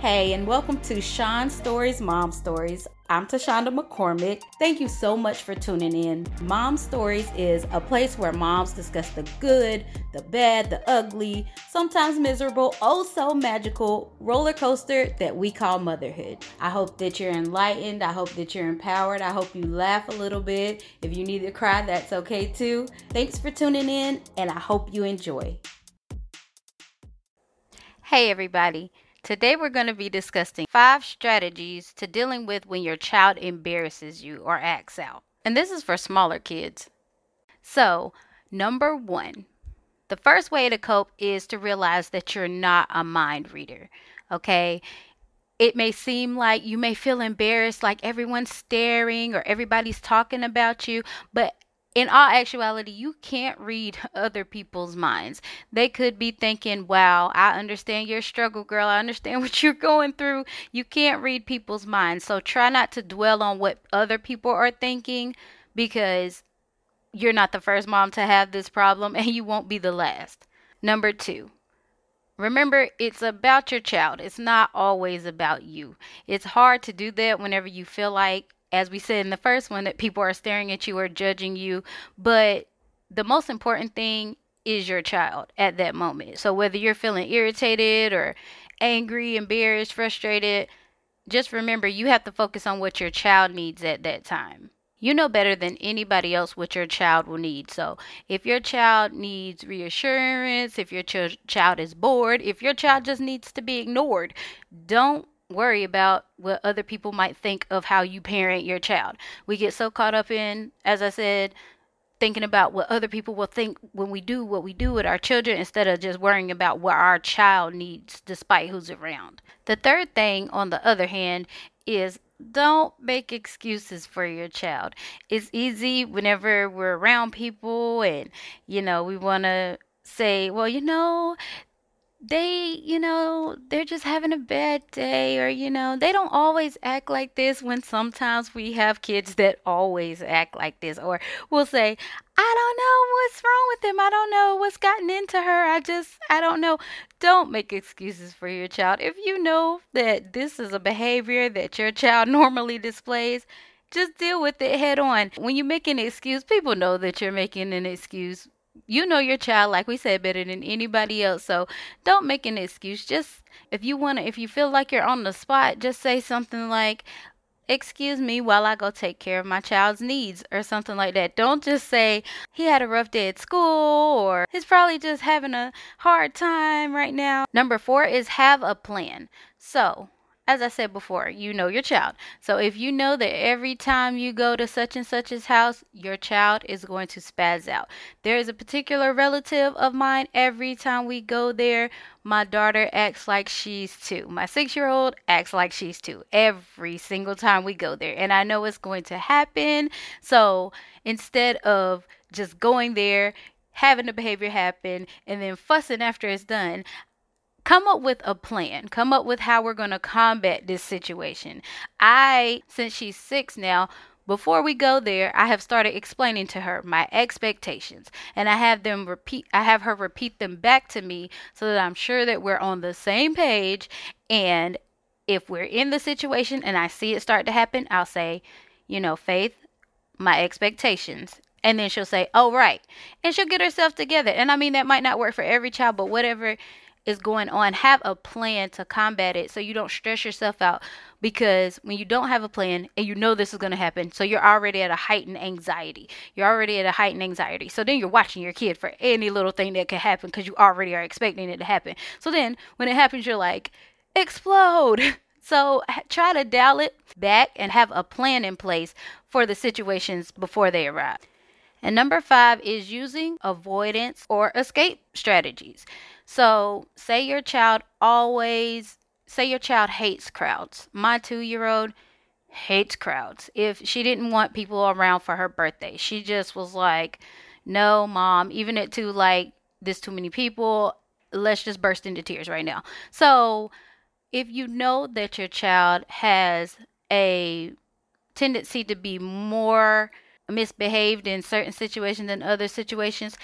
Hey, and welcome to Sean Stories Mom Stories. I'm Tashonda McCormick. Thank you so much for tuning in. Mom Stories is a place where moms discuss the good, the bad, the ugly, sometimes miserable, oh so magical roller coaster that we call motherhood. I hope that you're enlightened. I hope that you're empowered. I hope you laugh a little bit. If you need to cry, that's okay too. Thanks for tuning in, and I hope you enjoy. Hey, everybody. Today we're going to be discussing five strategies to dealing with when your child embarrasses you or acts out. And this is for smaller kids. So, number one, the first way to cope is to realize that you're not a mind reader. Okay? It may seem like you may feel embarrassed, like everyone's staring or everybody's talking about you, but in all actuality, you can't read other people's minds. They could be thinking, wow, I understand your struggle, girl. I understand what you're going through. You can't read people's minds. So try not to dwell on what other people are thinking because you're not the first mom to have this problem and you won't be the last. Number two, Remember, it's about your child. It's not always about you. It's hard to do that whenever you feel like as we said in the first one, that people are staring at you or judging you. But the most important thing is your child at that moment. So whether you're feeling irritated or angry, embarrassed, frustrated, just remember you have to focus on what your child needs at that time. You know better than anybody else what your child will need. So, if your child needs reassurance, if your ch- child is bored, if your child just needs to be ignored, don't worry about what other people might think of how you parent your child. We get so caught up in, as I said, thinking about what other people will think when we do what we do with our children instead of just worrying about what our child needs despite who's around. The third thing, on the other hand, is don't make excuses for your child. It's easy whenever we're around people and, you know, we want to say, well, you know, they, you know, they're just having a bad day, or, you know, they don't always act like this when sometimes we have kids that always act like this, or we'll say, I don't know what's wrong with them. I don't know what's gotten into her. I just, I don't know. Don't make excuses for your child. If you know that this is a behavior that your child normally displays, just deal with it head on. When you make an excuse, people know that you're making an excuse you know your child like we said better than anybody else so don't make an excuse just if you want to if you feel like you're on the spot just say something like excuse me while I go take care of my child's needs or something like that. Don't just say he had a rough day at school or he's probably just having a hard time right now. Number 4 is have a plan. So, as I said before, you know your child. So if you know that every time you go to such and such's house, your child is going to spaz out. There is a particular relative of mine, every time we go there, my daughter acts like she's two. My six year old acts like she's two every single time we go there. And I know it's going to happen. So instead of just going there, having the behavior happen and then fussing after it's done, come up with a plan. Come up with how we're going to combat this situation. I, since she's six now, before we go there, I have started explaining to her my expectations and I have them repeat I have her repeat them back to me so that I'm sure that we're on the same page and if we're in the situation and I see it start to happen, I'll say, you know, Faith, my expectations. And then she'll say, "Oh, right." And she'll get herself together. And I mean that might not work for every child, but whatever is going on, have a plan to combat it so you don't stress yourself out. Because when you don't have a plan and you know this is going to happen, so you're already at a heightened anxiety. You're already at a heightened anxiety. So then you're watching your kid for any little thing that could happen because you already are expecting it to happen. So then when it happens, you're like, explode. So try to dial it back and have a plan in place for the situations before they arrive. And number five is using avoidance or escape strategies. So, say your child always, say your child hates crowds. My two year old hates crowds. If she didn't want people around for her birthday, she just was like, no, mom, even at two, like, there's too many people. Let's just burst into tears right now. So, if you know that your child has a tendency to be more misbehaved in certain situations than other situations,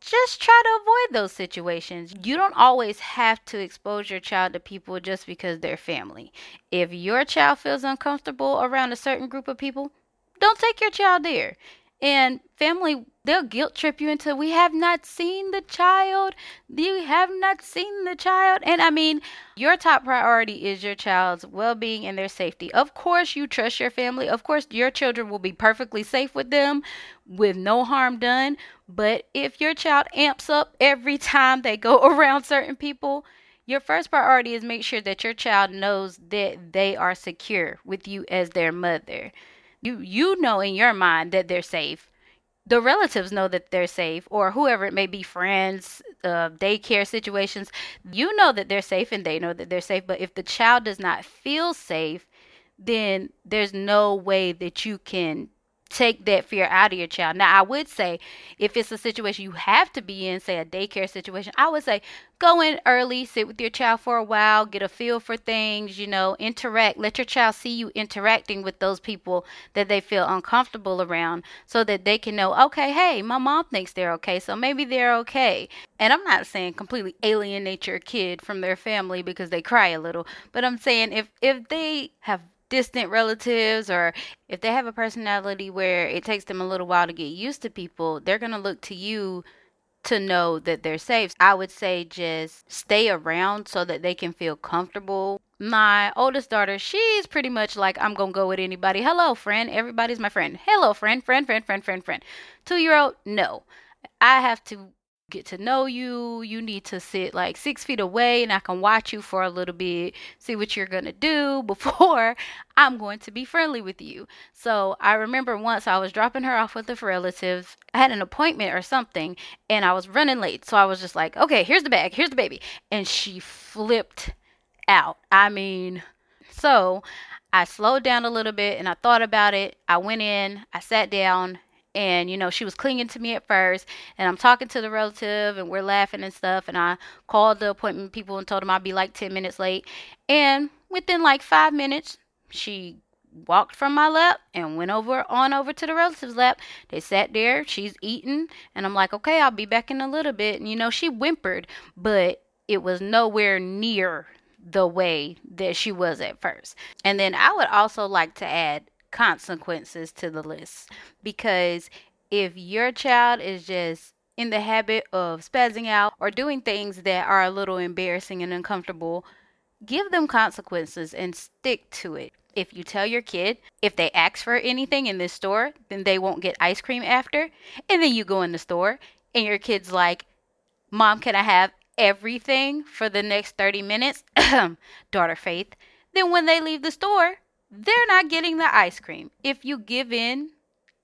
just try to avoid those situations. You don't always have to expose your child to people just because they're family. If your child feels uncomfortable around a certain group of people, don't take your child there. And family, they'll guilt trip you into we have not seen the child. You have not seen the child. And I mean, your top priority is your child's well being and their safety. Of course, you trust your family. Of course, your children will be perfectly safe with them with no harm done. But if your child amps up every time they go around certain people, your first priority is make sure that your child knows that they are secure with you as their mother. You you know in your mind that they're safe. The relatives know that they're safe, or whoever it may be, friends, uh, daycare situations. You know that they're safe, and they know that they're safe. But if the child does not feel safe, then there's no way that you can take that fear out of your child. Now, I would say if it's a situation you have to be in, say a daycare situation, I would say go in early, sit with your child for a while, get a feel for things, you know, interact. Let your child see you interacting with those people that they feel uncomfortable around so that they can know, okay, hey, my mom thinks they're okay, so maybe they're okay. And I'm not saying completely alienate your kid from their family because they cry a little, but I'm saying if if they have distant relatives or if they have a personality where it takes them a little while to get used to people, they're going to look to you to know that they're safe. I would say just stay around so that they can feel comfortable. My oldest daughter, she's pretty much like, I'm to go with anybody. Hello, friend. Everybody's my friend. Hello, friend, friend, friend, friend, friend, friend. Two year old, no. I have to get to know you. You need to sit like six feet away and I can watch you for a little bit, see what you're going to do before I'm going to be friendly with you. So I remember once I was dropping her off with a relative. I had an appointment or something and I was running late. So I was just like, okay, here's the bag, here's the baby. And she flipped out. I mean, so I slowed down a little bit and I thought about it. I went in, I sat down, and you know she was clinging to me at first and i'm talking to the relative and we're laughing and stuff and i called the appointment people and told them i'd be like 10 minutes late and within like five minutes she walked from my lap and went over on over to the relative's lap. They sat there she's eating and i'm like okay i'll be back in a little bit and you know she whimpered but it was nowhere near the way that she was at first. And then i would also like to add consequences to the list because if your child is just in the habit of spazzing out or doing things that are a little embarrassing and uncomfortable, give them consequences and stick to it. If you tell your kid if they ask for anything in this store, then they won't get ice cream after, and then you go in the store and your kid's like, Mom, can I have everything for the next 30 minutes? Daughter Faith. Then when they leave the store, they're not getting the ice cream. If you give in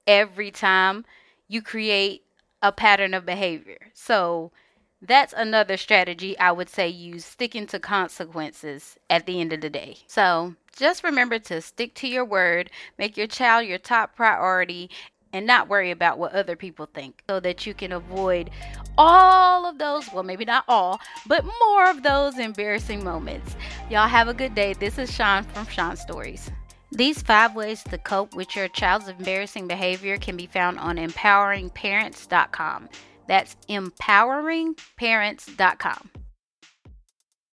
every time, you create a pattern of behavior. So that's another strategy I would say use sticking to consequences at the end of the day. So just remember to stick to your word, make your child your top priority, and not worry about what other people think so that you can avoid all of those, well, maybe not all, but more of those embarrassing moments. Y'all have a good day. This is Sean from Sean Stories. These five ways to cope with your child's embarrassing behavior can be found on empoweringparents.com. That's empoweringparents.com.